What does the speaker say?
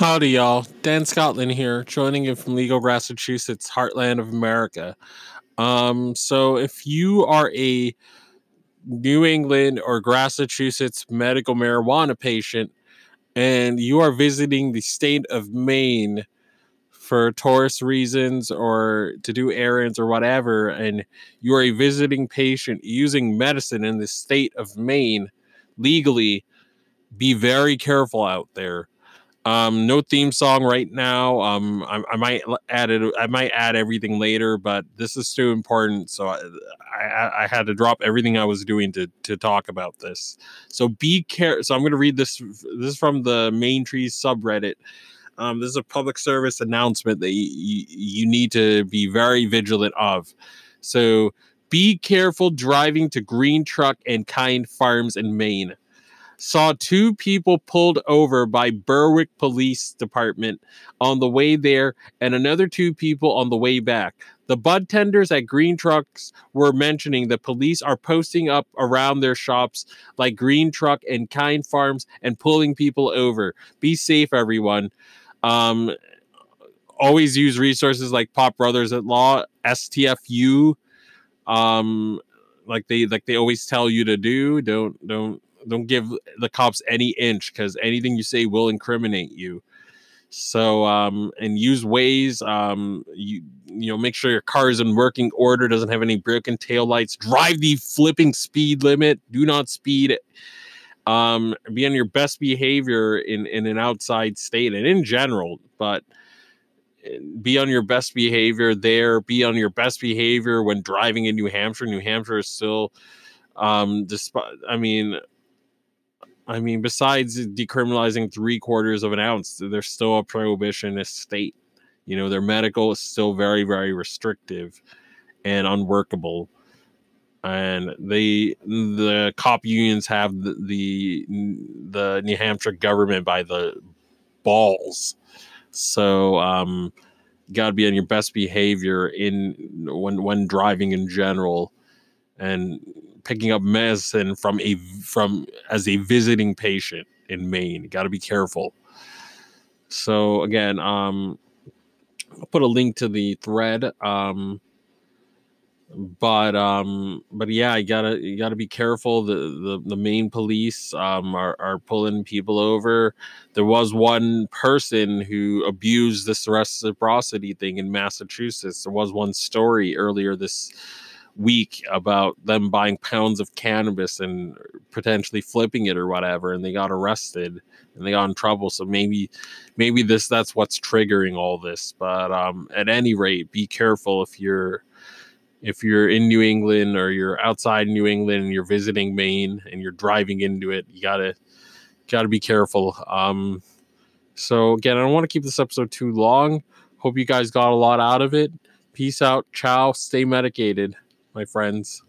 Howdy, y'all. Dan Scotland here, joining you from Legal, Massachusetts, heartland of America. Um, so, if you are a New England or Massachusetts medical marijuana patient and you are visiting the state of Maine for tourist reasons or to do errands or whatever, and you are a visiting patient using medicine in the state of Maine legally, be very careful out there um, no theme song right now. Um, I, I, might add it. I might add everything later, but this is too important. So I, I, I had to drop everything I was doing to to talk about this. So be care. So I'm going to read this. This is from the Maine Trees subreddit. Um, this is a public service announcement that you, you need to be very vigilant of. So be careful driving to Green Truck and Kind Farms in Maine saw two people pulled over by Berwick Police Department on the way there and another two people on the way back. The bud tenders at Green Trucks were mentioning the police are posting up around their shops like Green Truck and Kind Farms and pulling people over. Be safe, everyone. Um, always use resources like Pot Brothers at Law, STFU. Um, like they like they always tell you to do. Don't don't don't give the cops any inch because anything you say will incriminate you. So um, and use Waze. Um, you you know make sure your car is in working order, doesn't have any broken tail lights. Drive the flipping speed limit. Do not speed. Um, be on your best behavior in in an outside state and in general, but eh, be on your best behavior there. Be on your best behavior when driving in New Hampshire. New Hampshire is still, um, despite I mean, I mean, besides decriminalizing three quarters of an ounce, there's still a prohibitionist state. You know, their medical is still very, very restrictive and unworkable. And they, the cop unions have the, the, the New Hampshire government by the balls. So, um, got to be on your best behavior in when when driving in general, and picking up medicine from a from as a visiting patient in Maine. Got to be careful. So again, um, I'll put a link to the thread. Um, but um, but yeah, you gotta you gotta be careful. The the, the Maine police um are, are pulling people over. There was one person who abused this reciprocity thing in Massachusetts. There was one story earlier this week about them buying pounds of cannabis and potentially flipping it or whatever and they got arrested and they got in trouble. So maybe maybe this that's what's triggering all this. But um at any rate be careful if you're if you're in New England or you're outside New England and you're visiting Maine and you're driving into it you got to got to be careful. Um so again I don't want to keep this episode too long. Hope you guys got a lot out of it. Peace out. Ciao. Stay medicated my friends.